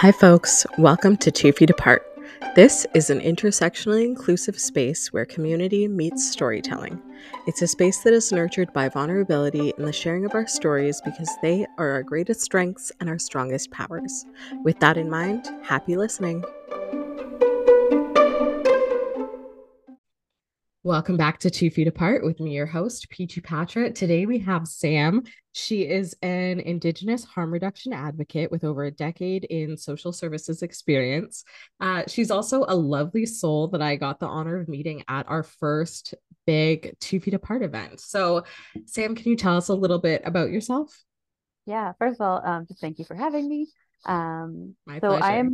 Hi, folks. Welcome to Two Feet Apart. This is an intersectionally inclusive space where community meets storytelling. It's a space that is nurtured by vulnerability and the sharing of our stories because they are our greatest strengths and our strongest powers. With that in mind, happy listening. Welcome back to Two Feet Apart with me, your host, Peachy Patra. Today we have Sam. She is an Indigenous harm reduction advocate with over a decade in social services experience. Uh, she's also a lovely soul that I got the honor of meeting at our first big Two Feet Apart event. So, Sam, can you tell us a little bit about yourself? Yeah, first of all, um, just thank you for having me. Um, My so pleasure. I'm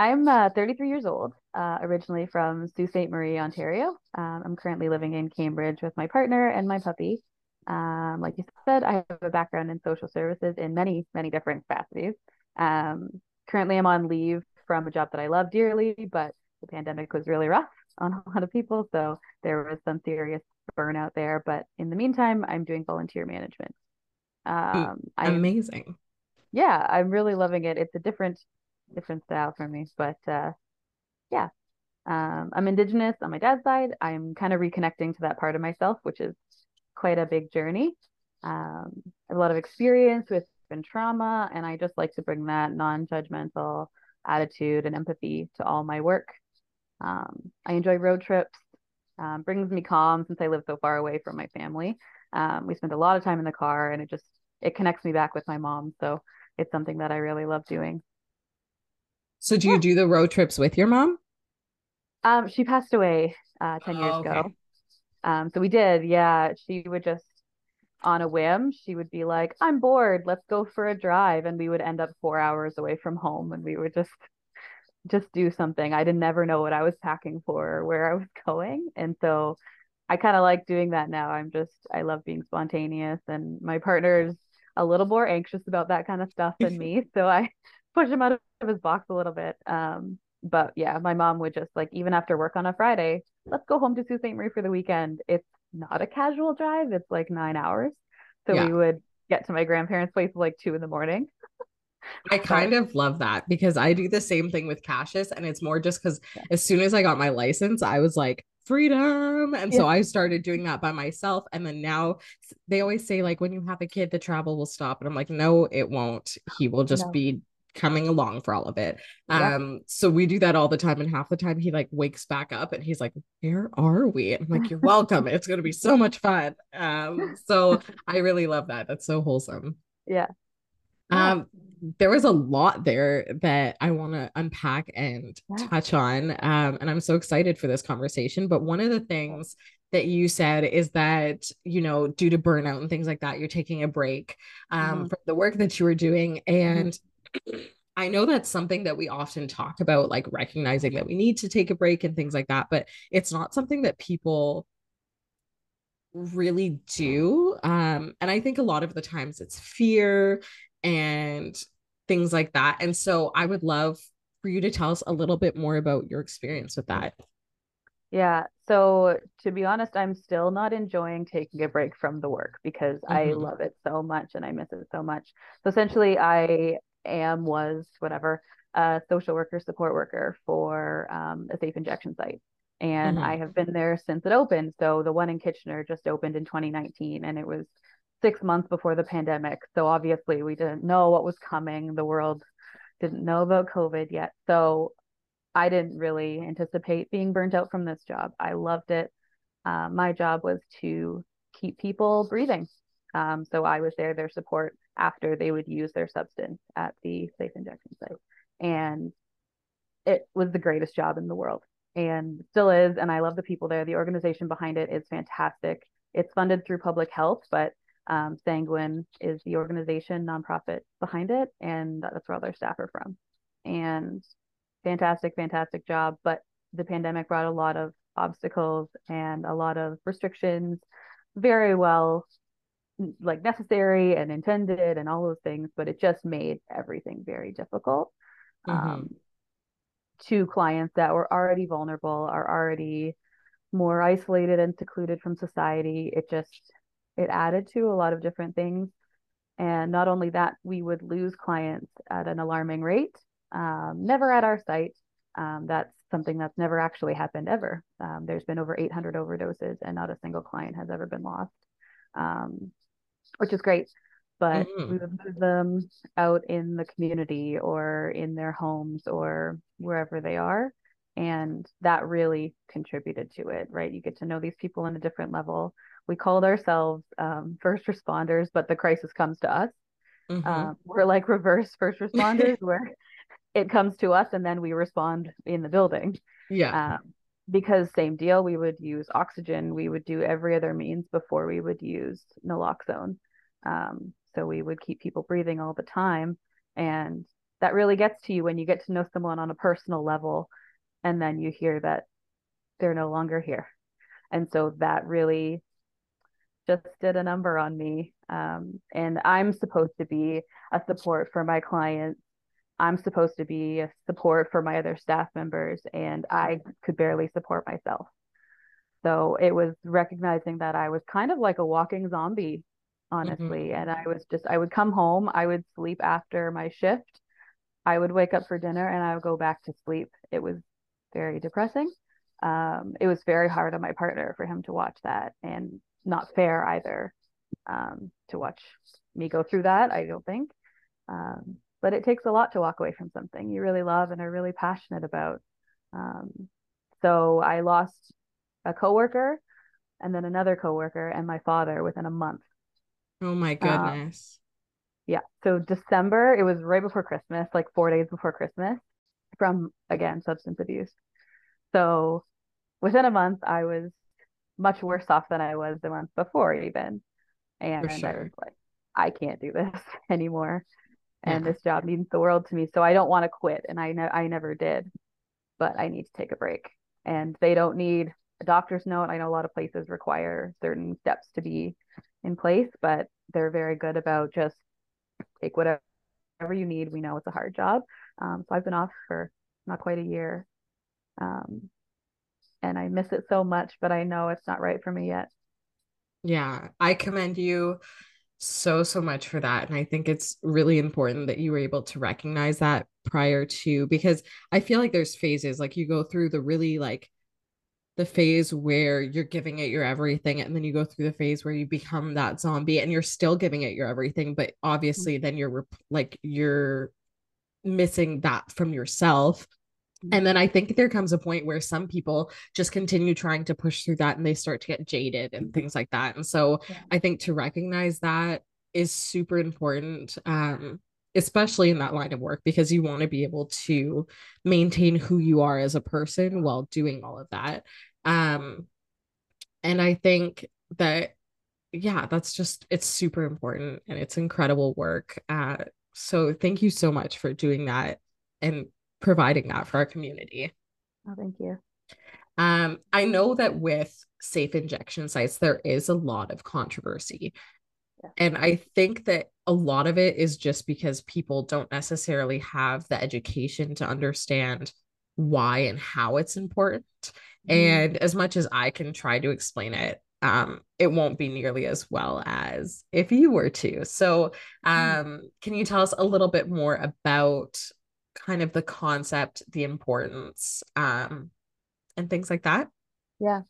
I'm uh, 33 years old, uh, originally from Sault Ste. Marie, Ontario. Um, I'm currently living in Cambridge with my partner and my puppy. Um, like you said, I have a background in social services in many, many different capacities. Um, currently, I'm on leave from a job that I love dearly, but the pandemic was really rough on a lot of people. So there was some serious burnout there. But in the meantime, I'm doing volunteer management. Um, Amazing. I'm, yeah, I'm really loving it. It's a different different style for me. But uh, yeah, um, I'm Indigenous on my dad's side. I'm kind of reconnecting to that part of myself, which is quite a big journey. Um, I have a lot of experience with trauma, and I just like to bring that non-judgmental attitude and empathy to all my work. Um, I enjoy road trips. Um, brings me calm since I live so far away from my family. Um, we spend a lot of time in the car, and it just it connects me back with my mom. So it's something that I really love doing. So do you do the road trips with your mom? Um, she passed away uh, 10 years oh, okay. ago. Um, so we did, yeah. She would just on a whim, she would be like, I'm bored, let's go for a drive. And we would end up four hours away from home and we would just just do something. I didn't never know what I was packing for or where I was going. And so I kind of like doing that now. I'm just I love being spontaneous and my partner's a little more anxious about that kind of stuff than me. So I push him out of his box a little bit. Um, but yeah, my mom would just like even after work on a Friday, let's go home to Sault Ste. Marie for the weekend. It's not a casual drive; it's like nine hours. So yeah. we would get to my grandparents' place like two in the morning. I kind of love that because I do the same thing with Cassius, and it's more just because yeah. as soon as I got my license, I was like, freedom. And yeah. so I started doing that by myself. And then now they always say, like, when you have a kid, the travel will stop. And I'm like, no, it won't. He will just no. be coming along for all of it. Yeah. Um, so we do that all the time, and half the time he like wakes back up and he's like, Where are we? And I'm like, You're welcome. it's gonna be so much fun. Um, so I really love that. That's so wholesome. Yeah. Um, there was a lot there that I want to unpack and yeah. touch on. Um, and I'm so excited for this conversation. But one of the things that you said is that, you know, due to burnout and things like that, you're taking a break um, mm-hmm. from the work that you were doing. And mm-hmm I know that's something that we often talk about, like recognizing that we need to take a break and things like that, but it's not something that people really do. Um, and I think a lot of the times it's fear and things like that. And so I would love for you to tell us a little bit more about your experience with that. Yeah. So to be honest, I'm still not enjoying taking a break from the work because mm-hmm. I love it so much and I miss it so much. So essentially I am was whatever a social worker support worker for um, a safe injection site. And mm-hmm. i have been there since it opened. So the one in kitchener just opened in 2019 and it was six months before the pandemic. So obviously we didn't know what was coming. The world didn't know about covid yet. So i didn't really anticipate being burnt out from this job. I loved it. Uh, my job was to keep people breathing. Um, so i was there their support after they would use their substance at the safe injection site. And it was the greatest job in the world and still is. And I love the people there. The organization behind it is fantastic. It's funded through public health, but um, Sanguen is the organization nonprofit behind it, and that's where all their staff are from. And fantastic, fantastic job. But the pandemic brought a lot of obstacles and a lot of restrictions. Very well like necessary and intended and all those things, but it just made everything very difficult. Mm-hmm. Um, to clients that were already vulnerable, are already more isolated and secluded from society. It just it added to a lot of different things. And not only that, we would lose clients at an alarming rate. Um, never at our site. Um, that's something that's never actually happened ever. Um, there's been over 800 overdoses, and not a single client has ever been lost, um, which is great. But mm-hmm. we would move them out in the community or in their homes or wherever they are. And that really contributed to it, right? You get to know these people on a different level. We called ourselves um, first responders, but the crisis comes to us. Mm-hmm. Um, we're like reverse first responders, where it comes to us and then we respond in the building. Yeah. Um, because same deal, we would use oxygen. We would do every other means before we would use naloxone. Um, so we would keep people breathing all the time. And that really gets to you when you get to know someone on a personal level and then you hear that they're no longer here. And so that really just did a number on me. Um, and I'm supposed to be a support for my clients I'm supposed to be a support for my other staff members, and I could barely support myself. So it was recognizing that I was kind of like a walking zombie, honestly. Mm-hmm. And I was just, I would come home, I would sleep after my shift, I would wake up for dinner, and I would go back to sleep. It was very depressing. Um, it was very hard on my partner for him to watch that, and not fair either um, to watch me go through that. I don't think. Um, but it takes a lot to walk away from something you really love and are really passionate about. Um, so I lost a coworker and then another coworker and my father within a month. Oh my uh, goodness. yeah. So December, it was right before Christmas, like four days before Christmas, from again, substance abuse. So within a month, I was much worse off than I was the month before, even. And sure. I was like, I can't do this anymore and yeah. this job means the world to me so i don't want to quit and i know i never did but i need to take a break. And they don't need a doctor's note. I know a lot of places require certain steps to be in place but they're very good about just take whatever you need. We know it's a hard job um, so i've been off for not quite a year um, and i miss it so much but i know it's not right for me yet. Yeah i commend you so so much for that and i think it's really important that you were able to recognize that prior to because i feel like there's phases like you go through the really like the phase where you're giving it your everything and then you go through the phase where you become that zombie and you're still giving it your everything but obviously then you're like you're missing that from yourself and then I think there comes a point where some people just continue trying to push through that and they start to get jaded and things like that. And so yeah. I think to recognize that is super important. Um, especially in that line of work because you want to be able to maintain who you are as a person while doing all of that um and i think that yeah that's just it's super important and it's incredible work uh so thank you so much for doing that and providing that for our community. Oh, thank you. Um, I know that with safe injection sites, there is a lot of controversy. Yeah. And I think that a lot of it is just because people don't necessarily have the education to understand why and how it's important. Mm. And as much as I can try to explain it, um, it won't be nearly as well as if you were to. So, mm. um, mm. can you tell us a little bit more about kind of the concept, the importance, um, and things like that? Yeah.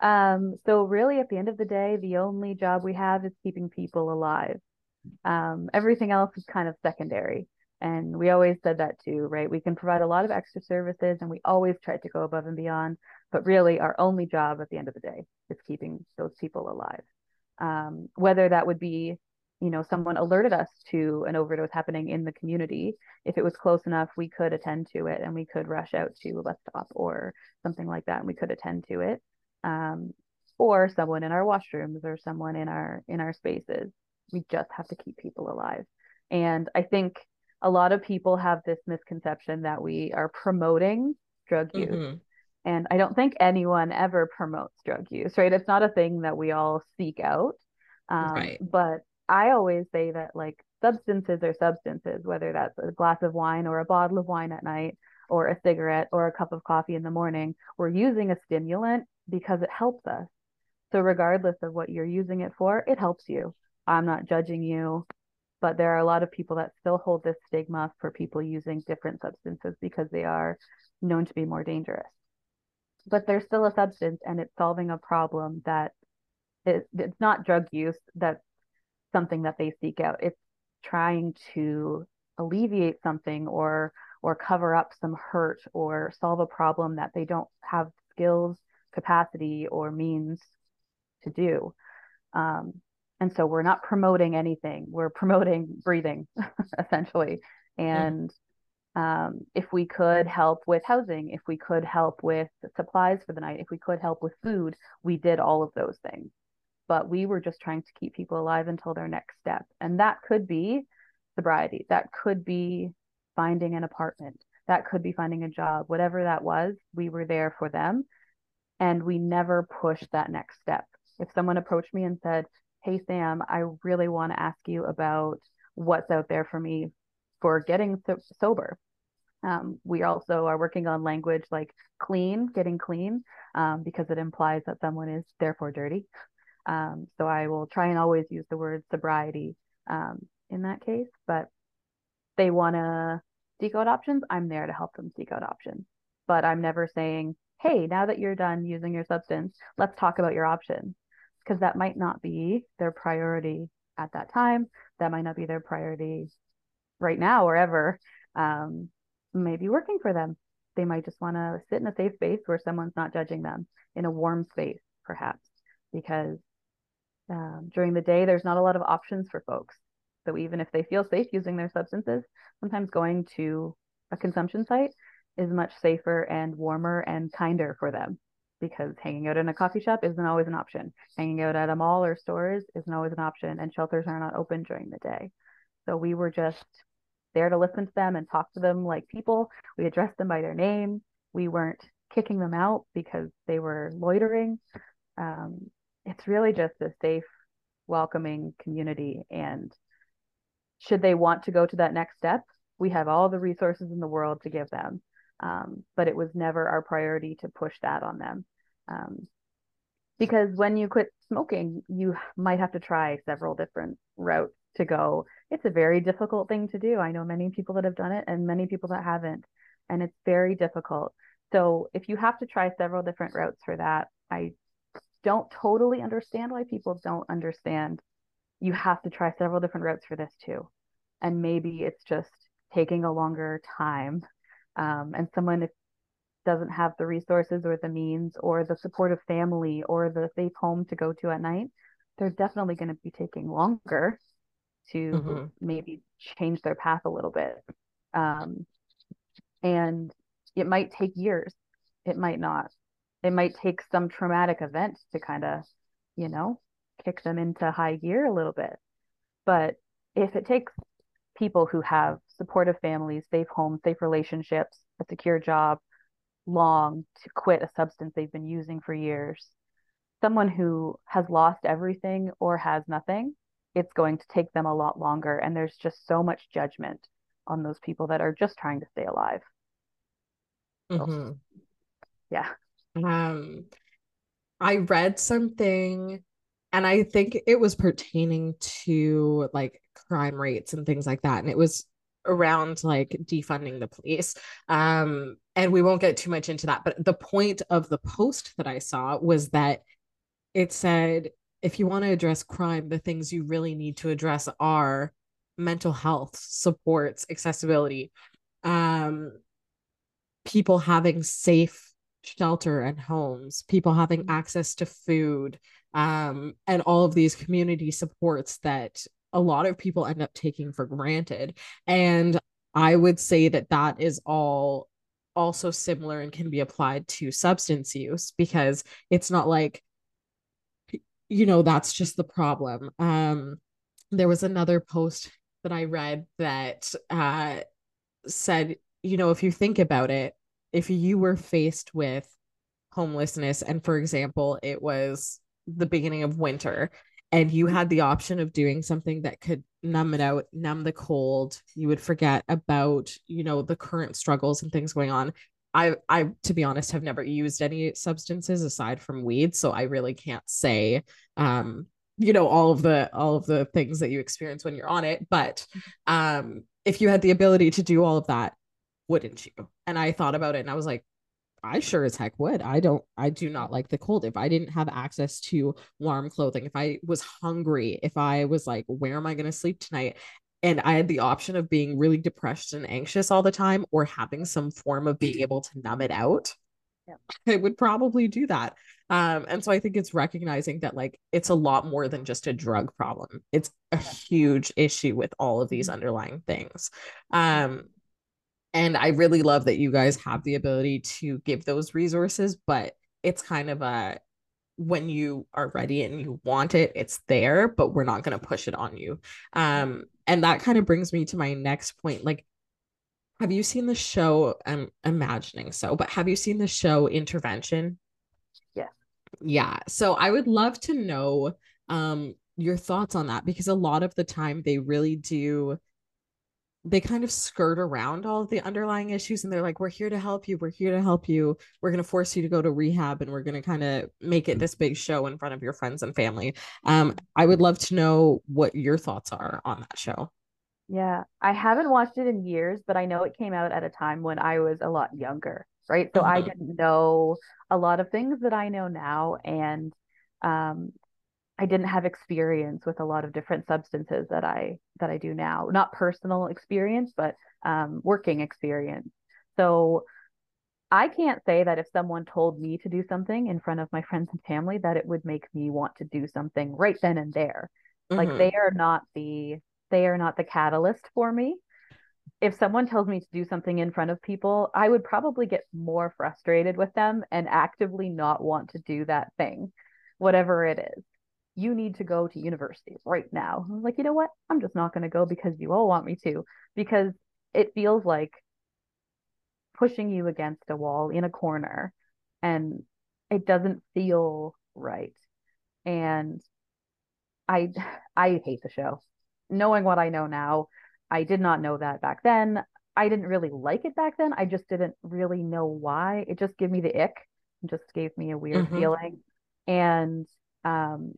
Um, so really at the end of the day, the only job we have is keeping people alive. Um, everything else is kind of secondary. And we always said that too, right? We can provide a lot of extra services and we always try to go above and beyond. But really, our only job at the end of the day is keeping those people alive. Um, whether that would be you know someone alerted us to an overdose happening in the community. If it was close enough we could attend to it and we could rush out to a bus stop or something like that and we could attend to it. Um, or someone in our washrooms or someone in our in our spaces. We just have to keep people alive. And i think a lot of people have this misconception that we are promoting drug use. Mm-hmm. and i don't think anyone ever promotes drug use right? It's not a thing that we all seek out. Um, right. but I always say that like substances are substances, whether that's a glass of wine or a bottle of wine at night or a cigarette or a cup of coffee in the morning. We're using a stimulant because it helps us. So regardless of what you're using it for, it helps you. I'm not judging you. but there are a lot of people that still hold this stigma for people using different substances because they are known to be more dangerous. But there's still a substance and it's solving a problem that it, it's not drug use that's something that they seek out. It's trying to alleviate something or or cover up some hurt or solve a problem that they don't have skills, capacity, or means to do. Um, and so we're not promoting anything. We're promoting breathing, essentially. And um, if we could help with housing, if we could help with supplies for the night, if we could help with food, we did all of those things. But we were just trying to keep people alive until their next step. And that could be sobriety. That could be finding an apartment. That could be finding a job. Whatever that was, we were there for them. And we never pushed that next step. If someone approached me and said, Hey, Sam, I really want to ask you about what's out there for me for getting so- sober. Um, we also are working on language like clean, getting clean, um, because it implies that someone is therefore dirty. Um, so I will try and always use the word sobriety um, in that case. But they want to seek out options, I'm there to help them seek out options. But I'm never saying, hey, now that you're done using your substance, let's talk about your options. Because that might not be their priority at that time. That might not be their priority right now or ever. Um, maybe working for them. They might just want to sit in a safe space where someone's not judging them in a warm space, perhaps, because um, during the day, there's not a lot of options for folks. So even if they feel safe using their substances, sometimes going to a consumption site is much safer and warmer and kinder for them because hanging out in a coffee shop isn't always an option. Hanging out at a mall or stores isn't always an option, and shelters are not open during the day. So we were just there to listen to them and talk to them like people. We addressed them by their name. We weren't kicking them out because they were loitering. Um, it's really just a safe, welcoming community. And should they want to go to that next step, we have all the resources in the world to give them. Um, but it was never our priority to push that on them. Um, because when you quit smoking, you might have to try several different routes to go. It's a very difficult thing to do. I know many people that have done it and many people that haven't, and it's very difficult. So if you have to try several different routes for that, I don't totally understand why people don't understand you have to try several different routes for this too. And maybe it's just taking a longer time. Um, and someone if doesn't have the resources or the means or the supportive family or the safe home to go to at night, they're definitely going to be taking longer to mm-hmm. maybe change their path a little bit. Um, and it might take years. It might not. It might take some traumatic event to kind of, you know, kick them into high gear a little bit. But if it takes people who have supportive families, safe homes, safe relationships, a secure job, long to quit a substance they've been using for years, someone who has lost everything or has nothing, it's going to take them a lot longer. And there's just so much judgment on those people that are just trying to stay alive. Mm-hmm. So, yeah. Um, I read something and I think it was pertaining to like crime rates and things like that. And it was around like defunding the police. Um, and we won't get too much into that. But the point of the post that I saw was that it said if you want to address crime, the things you really need to address are mental health supports, accessibility, um, people having safe shelter and homes, people having mm-hmm. access to food, um, and all of these community supports that a lot of people end up taking for granted. And I would say that that is all also similar and can be applied to substance use because it's not like you know that's just the problem um there was another post that i read that uh said you know if you think about it if you were faced with homelessness and for example it was the beginning of winter and you had the option of doing something that could numb it out numb the cold you would forget about you know the current struggles and things going on. I i to be honest have never used any substances aside from weed so i really can't say um you know all of the all of the things that you experience when you're on it but um if you had the ability to do all of that wouldn't you and i thought about it and i was like I sure as heck would. I don't, I do not like the cold. If I didn't have access to warm clothing, if I was hungry, if I was like, where am I going to sleep tonight? And I had the option of being really depressed and anxious all the time or having some form of being able to numb it out, yeah. I would probably do that. Um, and so I think it's recognizing that like it's a lot more than just a drug problem. It's a huge issue with all of these mm-hmm. underlying things. Um, and I really love that you guys have the ability to give those resources, but it's kind of a when you are ready and you want it, it's there, but we're not going to push it on you. Um, and that kind of brings me to my next point. Like, have you seen the show? I'm imagining so, but have you seen the show Intervention? Yeah. Yeah. So I would love to know um, your thoughts on that because a lot of the time they really do they kind of skirt around all of the underlying issues and they're like we're here to help you we're here to help you. We're going to force you to go to rehab and we're going to kind of make it this big show in front of your friends and family. Um i would love to know what your thoughts are on that show. Yeah i haven't watched it in years but i know it came out at a time when i was a lot younger right? So mm-hmm. i didn't know a lot of things that i know now and um I didn't have experience with a lot of different substances that I that I do now. Not personal experience, but um, working experience. So I can't say that if someone told me to do something in front of my friends and family that it would make me want to do something right then and there. Mm-hmm. Like they are not the they are not the catalyst for me. If someone tells me to do something in front of people, I would probably get more frustrated with them and actively not want to do that thing, whatever it is you need to go to university right now. I was like, you know what? I'm just not going to go because you all want me to, because it feels like pushing you against a wall in a corner and it doesn't feel right. And I I hate the show. Knowing what I know now, I did not know that back then. I didn't really like it back then. I just didn't really know why. It just gave me the ick. It just gave me a weird mm-hmm. feeling. And um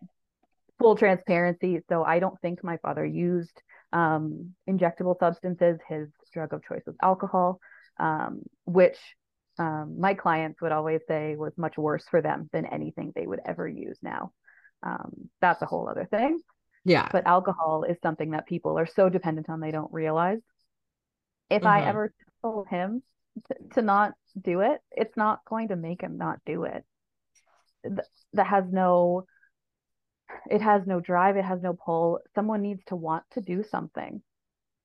full transparency. So I don't think my father used um, injectable substances. His drug of choice was alcohol, um, which um, my clients would always say was much worse for them than anything they would ever use now. Um, that's a whole other thing. Yeah. But alcohol is something that people are so dependent on they don't realize. If mm-hmm. I ever told him to, to not do it, it's not going to make him not do it. that has no it has no drive it has no pull. Someone needs to want to do something.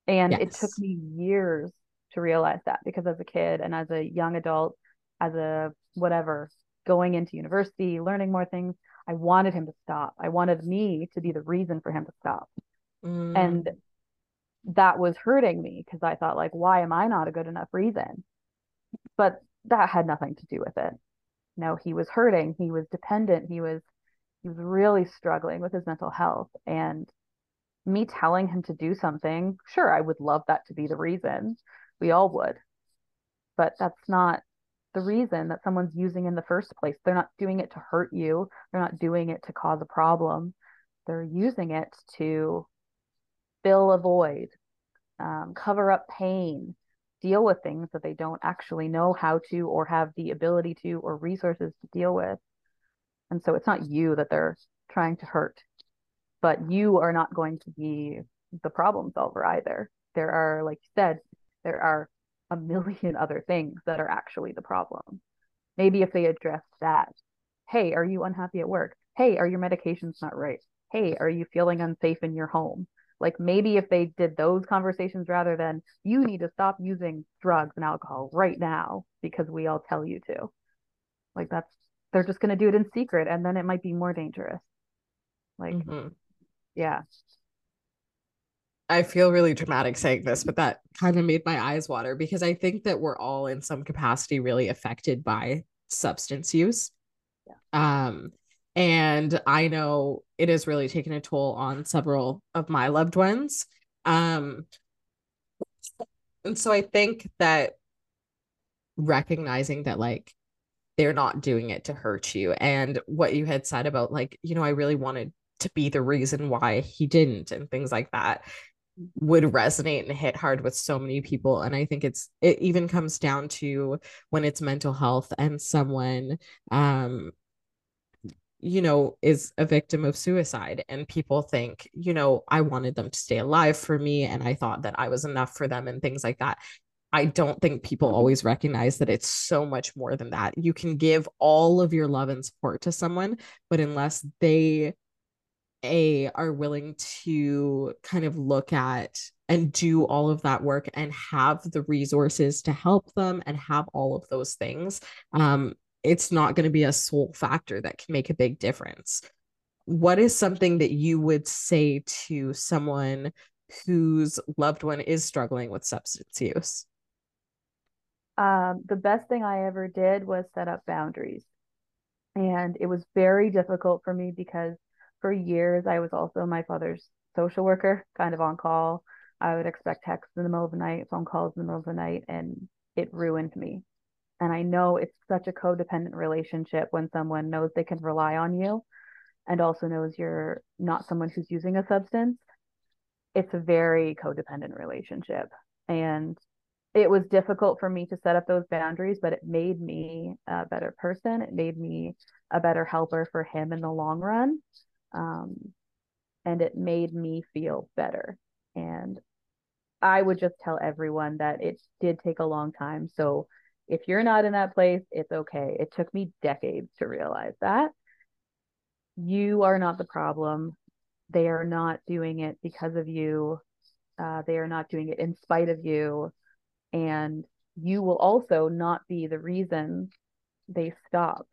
And yes. it took me years to realize that because as a kid and as a young adult as a whatever going into university learning more things i wanted him to stop. I wanted me to be the reason for him to stop. Mm. and that was hurting me because i thought like why am i not a good enough reason? But that had nothing to do with it. No he was hurting. He was dependent. He was he was really struggling with his mental health and me telling him to do something sure i would love that to be the reason. We all would. But that's not the reason that someone's using in the first place. They're not doing it to hurt you. They're not doing it to cause a problem. They're using it to fill a void um, cover up pain deal with things that they don't actually know how to or have the ability to or resources to deal with and so it's not you that they're trying to hurt, but you are not going to be the problem solver either. There are, like you said, there are a million other things that are actually the problem. Maybe if they addressed that, hey, are you unhappy at work? Hey, are your medications not right? Hey, are you feeling unsafe in your home? Like maybe if they did those conversations rather than you need to stop using drugs and alcohol right now because we all tell you to. Like that's they're just going to do it in secret and then it might be more dangerous like mm-hmm. yeah I feel really dramatic saying this, but that kind of made my eyes water because I think that we're all in some capacity really affected by substance use. Yeah. Um, and I know it has really taken a toll on several of my loved ones. Um, and so I think that recognizing that like they're not doing it to hurt you. And what you had said about like you know i really wanted to be the reason why he didn't and things like that would resonate and hit hard with so many people. And i think it's it even comes down to when it's mental health and someone um you know is a victim of suicide and people think you know i wanted them to stay alive for me and i thought that i was enough for them and things like that I don't think people always recognize that it's so much more than that. You can give all of your love and support to someone, but unless they a are willing to kind of look at and do all of that work and have the resources to help them and have all of those things um it's not going to be a sole factor that can make a big difference what is something that you would say to someone whose loved one is struggling with substance use um, the best thing i ever did was set up boundaries and it was very difficult for me because for years, I was also my father's social worker, kind of on call. I would expect texts in the middle of the night, phone calls in the middle of the night, and it ruined me. And I know it's such a codependent relationship when someone knows they can rely on you and also knows you're not someone who's using a substance. It's a very codependent relationship. And it was difficult for me to set up those boundaries, but it made me a better person. It made me a better helper for him in the long run um, and it made me feel better. And I would just tell everyone that it did take a long time. So if you're not in that place, it's okay. It took me decades to realize that. You are not the problem. They are not doing it because of you. Uh, they are not doing it in spite of you. And you will also not be the reason they stop.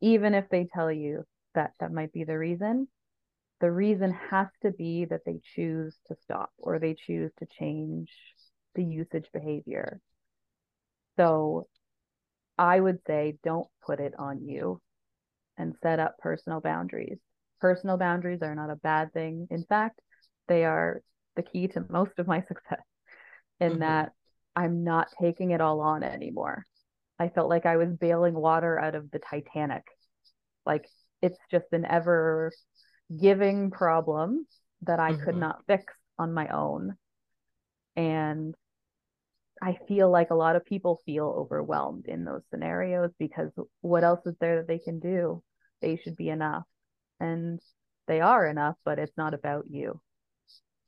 Even if they tell you that that might be the reason the reason has to be that they choose to stop or they choose to change the usage behavior. So i would say don't put it on you and set up personal boundaries. Personal boundaries are not a bad thing. In fact they are the key to most of my success in mm-hmm. that i'm not taking it all on anymore i felt like i was bailing water out of the titanic like it's just an ever giving problem that I mm-hmm. could not fix on my own. And I feel like a lot of people feel overwhelmed in those scenarios because what else is there that they can do? They should be enough. And they are enough, but it's not about you.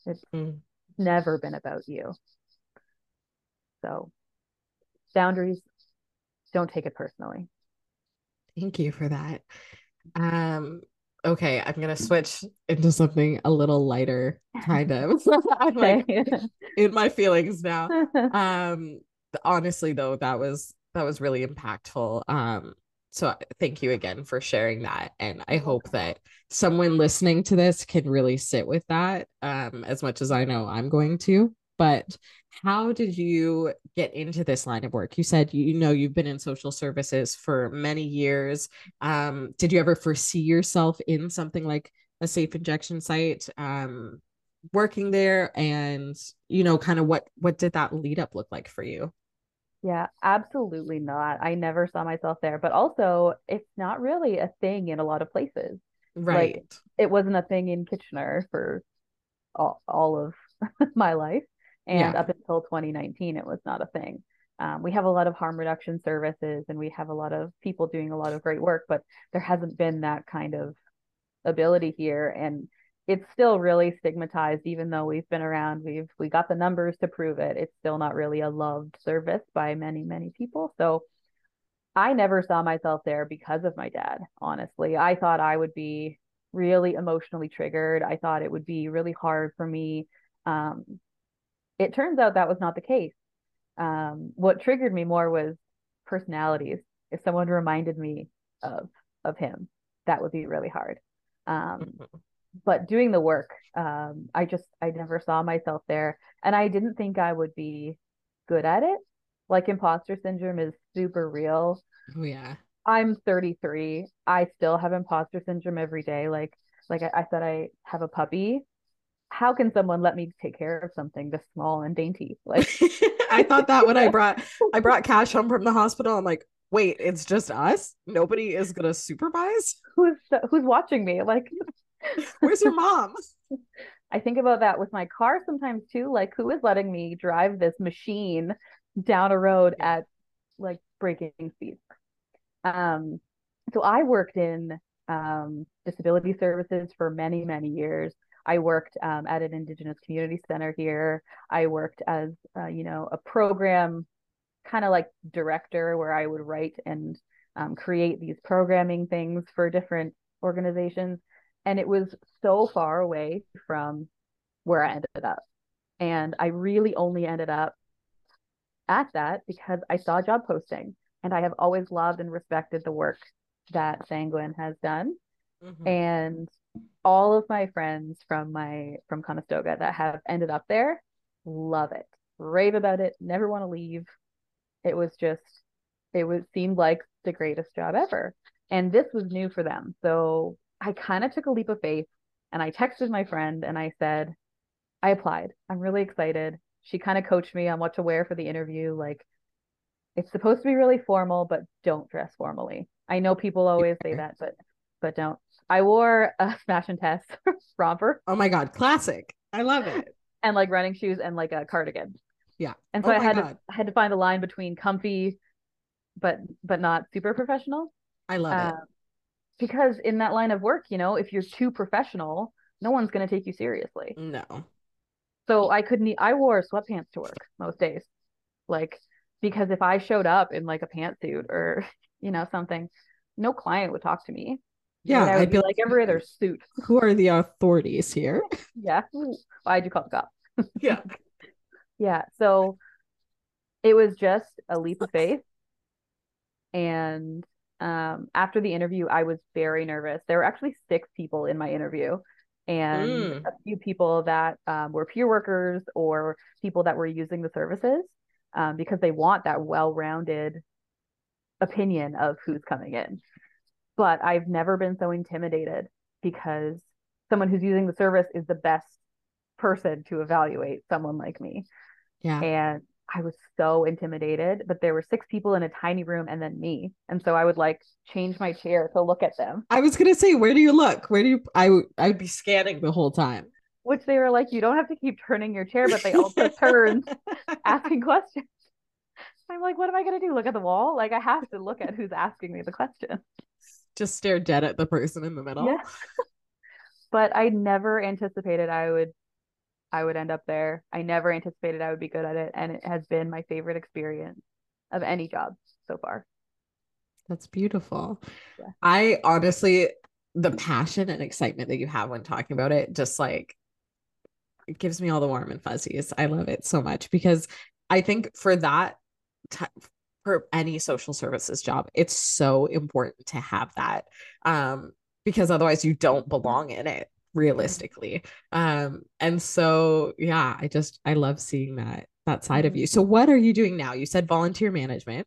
It's mm. never been about you. So, boundaries, don't take it personally. Thank you for that. Um, okay, I'm gonna switch into something a little lighter, kind of. I'm like in my feelings now. Um, honestly, though, that was that was really impactful. Um, so thank you again for sharing that, and I hope that someone listening to this can really sit with that. Um, as much as I know I'm going to. But how did you get into this line of work? You said you know you've been in social services for many years. Um, did you ever foresee yourself in something like a safe injection site, um, working there, and you know, kind of what what did that lead up look like for you? Yeah, absolutely not. I never saw myself there, but also it's not really a thing in a lot of places. Right. Like, it wasn't a thing in Kitchener for all, all of my life. And yeah. up until 2019, it was not a thing. Um, we have a lot of harm reduction services and we have a lot of people doing a lot of great work, but there hasn't been that kind of ability here. And it's still really stigmatized, even though we've been around, we've we got the numbers to prove it. It's still not really a loved service by many, many people. So I never saw myself there because of my dad, honestly. I thought I would be really emotionally triggered. I thought it would be really hard for me um, it turns out that was not the case. Um, what triggered me more was personalities. If someone reminded me of of him, that would be really hard. Um, mm-hmm. But doing the work, um, I just I never saw myself there, and I didn't think I would be good at it. Like imposter syndrome is super real. Oh yeah. I'm 33. I still have imposter syndrome every day. Like like I, I said, I have a puppy how can someone let me take care of something this small and dainty? Like I thought that when I brought I brought cash home from the hospital, I'm like, wait, it's just us? Nobody is gonna supervise? Who's who's watching me? Like where's your mom? I think about that with my car sometimes too. Like, who is letting me drive this machine down a road at like breaking speed? Um, so I worked in um, disability services for many, many years. I worked um, at an Indigenous community center here. I worked as, uh, you know, a program kind of like director where I would write and um, create these programming things for different organizations. And it was so far away from where I ended up. And I really only ended up at that because I saw a job posting and I have always loved and respected the work that Sanguen has done. Mm-hmm. And all of my friends from my from Conestoga that have ended up there love it, rave about it, never want to leave. It was just it was seemed like the greatest job ever. And this was new for them. So I kind of took a leap of faith and I texted my friend and I said, I applied. I'm really excited. She kind of coached me on what to wear for the interview. Like, it's supposed to be really formal, but don't dress formally. I know people always say that, but but don't. I wore a Smash and Tess romper. Oh my god, classic! I love it. and like running shoes and like a cardigan. Yeah. And so oh I had god. to I had to find the line between comfy, but but not super professional. I love uh, it. Because in that line of work, you know, if you're too professional, no one's going to take you seriously. No. So I couldn't. I wore sweatpants to work most days, like because if I showed up in like a pantsuit or you know something, no client would talk to me. Yeah, I would I'd be like every other suit. Who are the authorities here? yeah, why'd you call the cops? yeah, yeah. So it was just a leap of faith, and um, after the interview, I was very nervous. There were actually six people in my interview, and mm. a few people that um, were peer workers or people that were using the services um, because they want that well-rounded opinion of who's coming in. But I've never been so intimidated because someone who's using the service is the best person to evaluate someone like me. Yeah. And I was so intimidated, but there were six people in a tiny room and then me. And so I would like change my chair to look at them. I was going to say, where do you look? Where do you, I, I would be scanning the whole time. Which they were like, you don't have to keep turning your chair, but they also turned asking questions. I'm like, what am I going to do? Look at the wall? Like, I have to look at who's asking me the question. Just stare dead at the person in the middle. Yeah. but I never anticipated I would I would end up there. I never anticipated I would be good at it. And it has been my favorite experience of any job so far. That's beautiful. Yeah. I honestly, the passion and excitement that you have when talking about it, just like it gives me all the warm and fuzzies. I love it so much because I think for that, t- for any social services job, it's so important to have that. Um, because otherwise you don't belong in it realistically um and so yeah i just i love seeing that that side of you so mm-hmm. what are you doing now you said volunteer management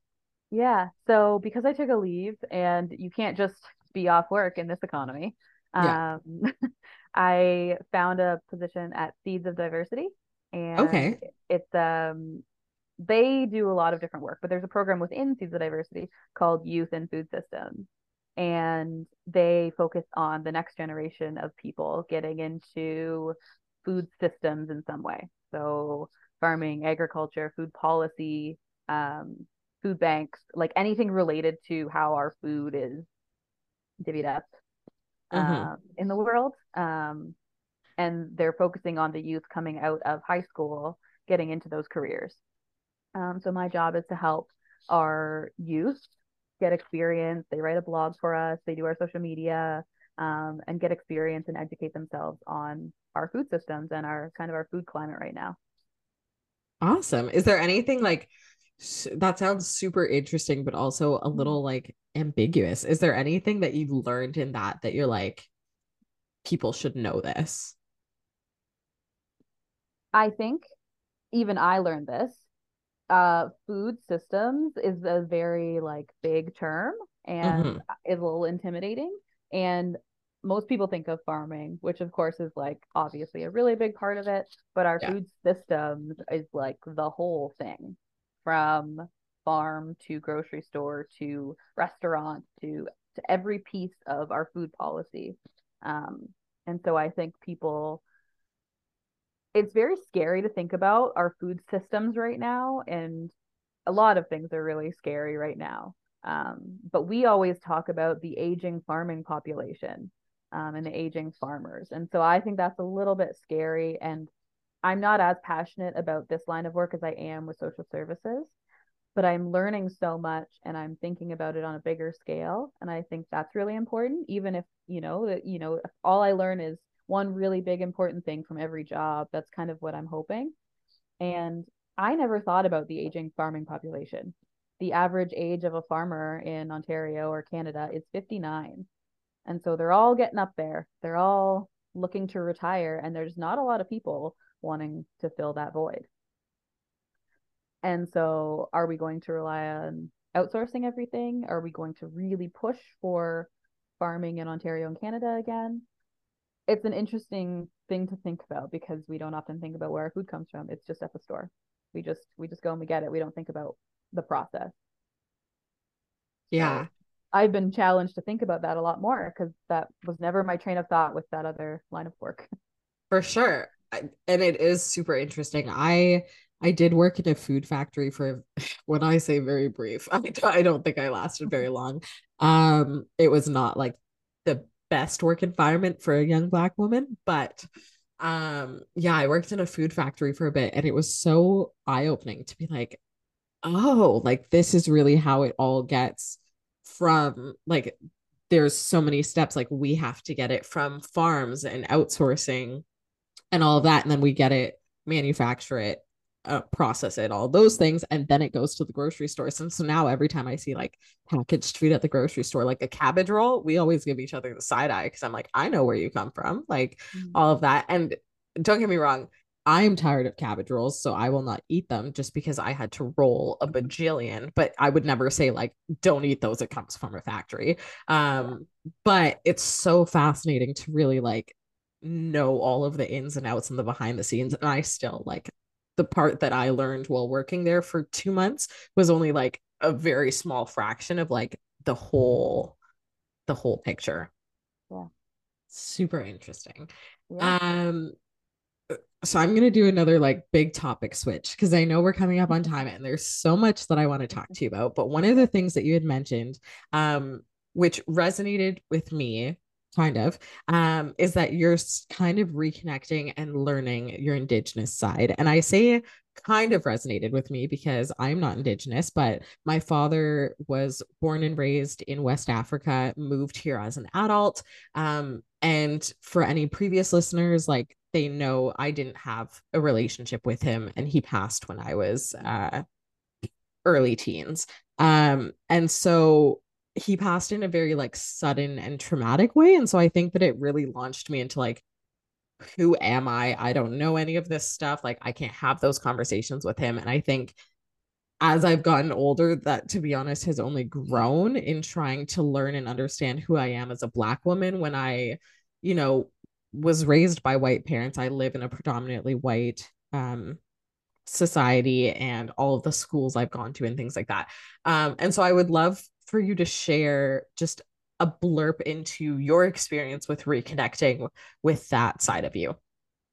yeah so because i took a leave and you can't just be off work in this economy yeah. um i found a position at seeds of diversity and okay it's um they do a lot of different work but there's a program within seeds of diversity called youth and food systems and they focus on the next generation of people getting into food systems in some way. So farming, agriculture, food policy, um, food banks, like anything related to how our food is divvied up mm-hmm. um, in the world. Um, and they're focusing on the youth coming out of high school, getting into those careers. Um, so my job is to help our youth get experience. They write a blog for us, they do our social media, um, and get experience and educate themselves on our food systems and our kind of our food climate right now. Awesome. Is there anything like that sounds super interesting, but also a mm-hmm. little like ambiguous? Is there anything that you've learned in that that you're like, people should know this? I think even I learned this uh food systems is a very like big term and mm-hmm. is a little intimidating and most people think of farming which of course is like obviously a really big part of it but our yeah. food systems is like the whole thing from farm to grocery store to restaurant to to every piece of our food policy. Um, and so I think people it's very scary to think about our food systems right now and a lot of things are really scary right now. Um, but we always talk about the aging farming population um, and the aging farmers. And so i think that's a little bit scary and i'm not as passionate about this line of work as i am with social services but i'm learning so much and i'm thinking about it on a bigger scale and i think that's really important even if you know you know all i learn is one really big important thing from every job. That's kind of what I'm hoping. And I never thought about the aging farming population. The average age of a farmer in Ontario or Canada is 59. And so they're all getting up there. They're all looking to retire, and there's not a lot of people wanting to fill that void. And so, are we going to rely on outsourcing everything? Are we going to really push for farming in Ontario and Canada again? It's an interesting thing to think about because we don't often think about where our food comes from. It's just at the store. We just we just go and we get it. We don't think about the process. Yeah. So I've been challenged to think about that a lot more because that was never my train of thought with that other line of work. For sure. And it is super interesting. I I did work in a food factory for when I say very brief. I, I don't think I lasted very long. Um it was not like best work environment for a young black woman but um yeah i worked in a food factory for a bit and it was so eye-opening to be like oh like this is really how it all gets from like there's so many steps like we have to get it from farms and outsourcing and all of that and then we get it manufacture it uh, process it, all those things, and then it goes to the grocery store And so now every time I see like packaged food at the grocery store, like a cabbage roll, we always give each other the side eye because I'm like, I know where you come from, like mm-hmm. all of that. And don't get me wrong, I am tired of cabbage rolls, so I will not eat them just because I had to roll a bajillion. But I would never say like, don't eat those. It comes from a factory. Um, but it's so fascinating to really like know all of the ins and outs and the behind the scenes. And I still like the part that I learned while working there for two months was only like a very small fraction of like the whole the whole picture. Yeah. Super interesting. Yeah. Um so I'm gonna do another like big topic switch because I know we're coming up on time and there's so much that I want to talk to you about. But one of the things that you had mentioned, um, which resonated with me kind of um is that you're kind of reconnecting and learning your indigenous side. And i say kind of resonated with me because i'm not indigenous but my father was born and raised in west africa moved here as an adult um and for any previous listeners like they know i didn't have a relationship with him and he passed when i was uh early teens. Um and so he passed in a very like sudden and traumatic way and so i think that it really launched me into like who am i? I don't know any of this stuff. Like i can't have those conversations with him and i think as i've gotten older that to be honest has only grown in trying to learn and understand who i am as a black woman. When i you know was raised by white parents i live in a predominantly white um society and all of the schools I've gone to and things like that. Um, and so I would love for you to share just a blurb into your experience with reconnecting with that side of you.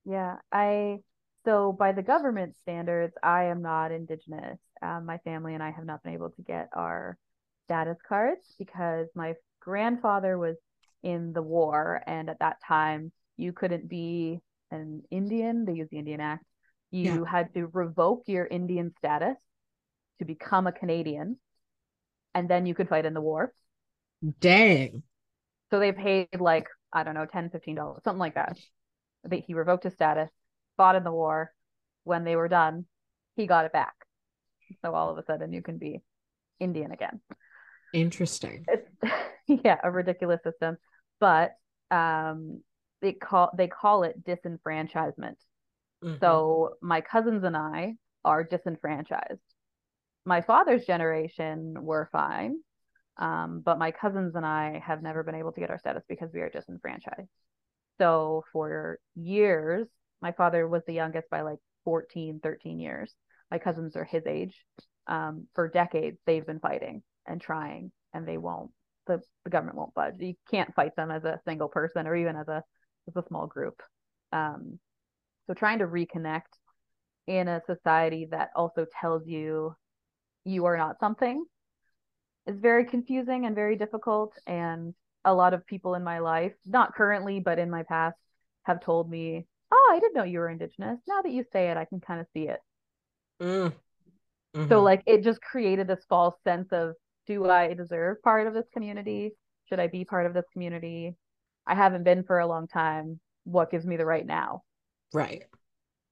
Yeah, I so by the government standards, I am not Indigenous. Um, my family and I have not been able to get our status cards because my grandfather was in the war, and at that time, you couldn't be an Indian. They use the Indian Act. You yeah. had to revoke your Indian status to become a Canadian and then you could fight in the war. Dang. So they paid like, I don't know, 10 $15, something like that. He revoked his status, fought in the war. When they were done, he got it back. So all of a sudden you can be Indian again. Interesting. It's, yeah, a ridiculous system. But um they call they call it disenfranchisement. Mm-hmm. So my cousins and I are disenfranchised my father's generation were fine. Um, but my cousins and I have never been able to get our status because we are disenfranchised. So for years, my father was the youngest by like 14, 13 years. My cousins are his age. um, for decades they've been fighting and trying and they won't the, the government won't budge you can't fight them as a single person or even as a as a small group um, so trying to reconnect in a society that also tells you you are not something is very confusing and very difficult. And a lot of people in my life not currently but in my past have told me oh i didn't know you were indigenous. Now that you say it i can kind of see it. Mm. mm-hmm. so like it just created this false sense of do i deserve part of this community? Should i be part of this community? I haven't been for a long time. What gives me the right now? Right.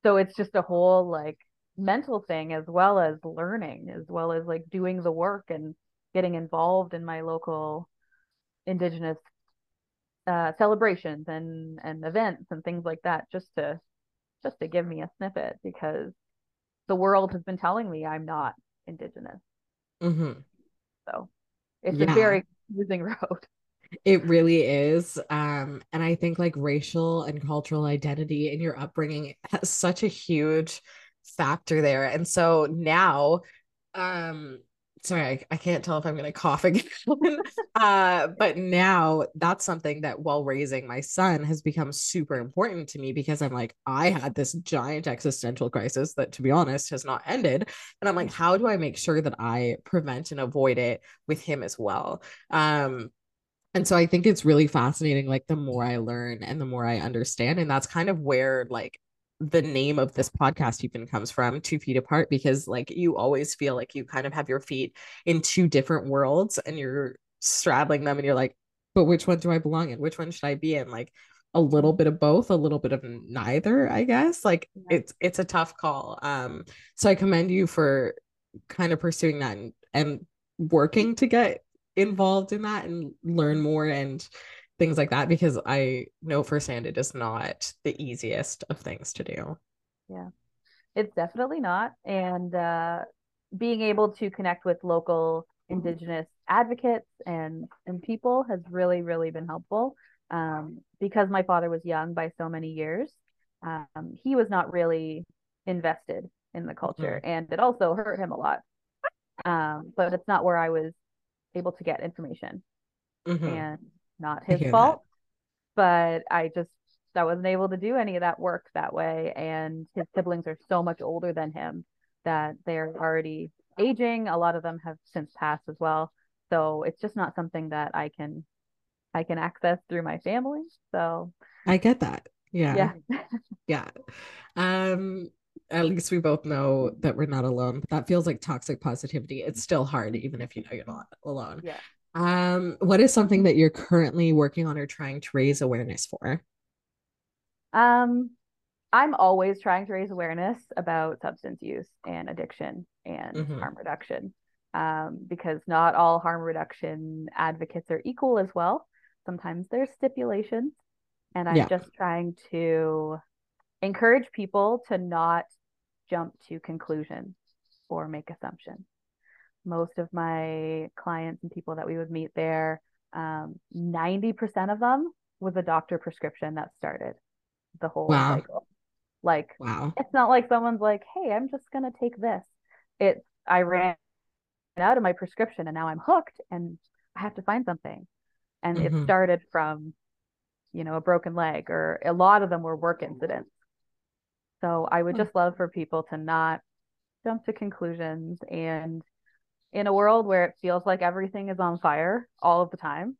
So it's just a whole like mental thing as well as learning as well as like doing the work and getting involved in my local indigenous uh, celebrations and and events and things like that just to just to give me a snippet because the world has been telling me I'm not indigenous. Mm-hmm. So it's yeah. a very confusing road. It really is. Um, and I think like racial and cultural identity in your upbringing has such a huge factor there. And so now, um, sorry, I, I can't tell if I'm going to cough again. uh, but now that's something that while raising my son has become super important to me because I'm like, I had this giant existential crisis that, to be honest, has not ended. And I'm like, how do I make sure that I prevent and avoid it with him as well? Um, and so I think it's really fascinating, like the more I learn and the more I understand. And that's kind of where like the name of this podcast even comes from two feet apart because like you always feel like you kind of have your feet in two different worlds and you're straddling them and you're like but which one do i belong in? Which one should i be in? Like a little bit of both a little bit of neither i guess. Like yeah. it's it's a tough call. Um so i commend you for kind of pursuing that and, and working to get involved in that and learn more and things like that because I know firsthand it is not the easiest of things to do. Yeah, it's definitely not. And uh, being able to connect with local Indigenous advocates and and people has really really been helpful. Um, because my father was young by so many years, um, he was not really invested in the culture, mm-hmm. and it also hurt him a lot. Um, but it's not where I was able to get information. Mm-hmm. And not his fault. That. But I just I wasn't able to do any of that work that way. And his siblings are so much older than him that they're already aging. A lot of them have since passed as well. So it's just not something that I can I can access through my family. So I get that. Yeah. Yeah. yeah. Um at least we both know that we're not alone. But that feels like toxic positivity. It's still hard, even if you know you're not alone. Yeah. Um, what is something that you're currently working on or trying to raise awareness for? Um, I'm always trying to raise awareness about substance use and addiction and mm-hmm. harm reduction. Um, because not all harm reduction advocates are equal as well. Sometimes there's stipulations, and I'm yeah. just trying to encourage people to not jump to conclusions or make assumptions most of my clients and people that we would meet there, um, 90% of them was a doctor prescription that started the whole wow. cycle. Like, wow. it's not like someone's like, hey, I'm just going to take this. It's, I ran out of my prescription and now I'm hooked and I have to find something. And mm-hmm. it started from, you know, a broken leg, or a lot of them were work incidents. So I would just love for people to not jump to conclusions and in a world where it feels like everything is on fire all of the time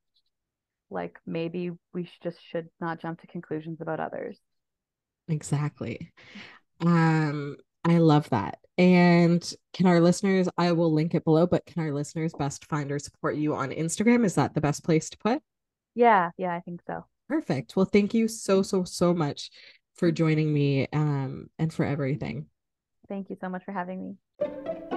like maybe we just should not jump to conclusions about others. Exactly. Um i love that. And can our listeners i will link it below but can our listeners best find or support you on instagram? Is that the best place to put? Yeah yeah i think so. Perfect. Well thank you so so so much for joining me um and for everything. Thank you so much for having me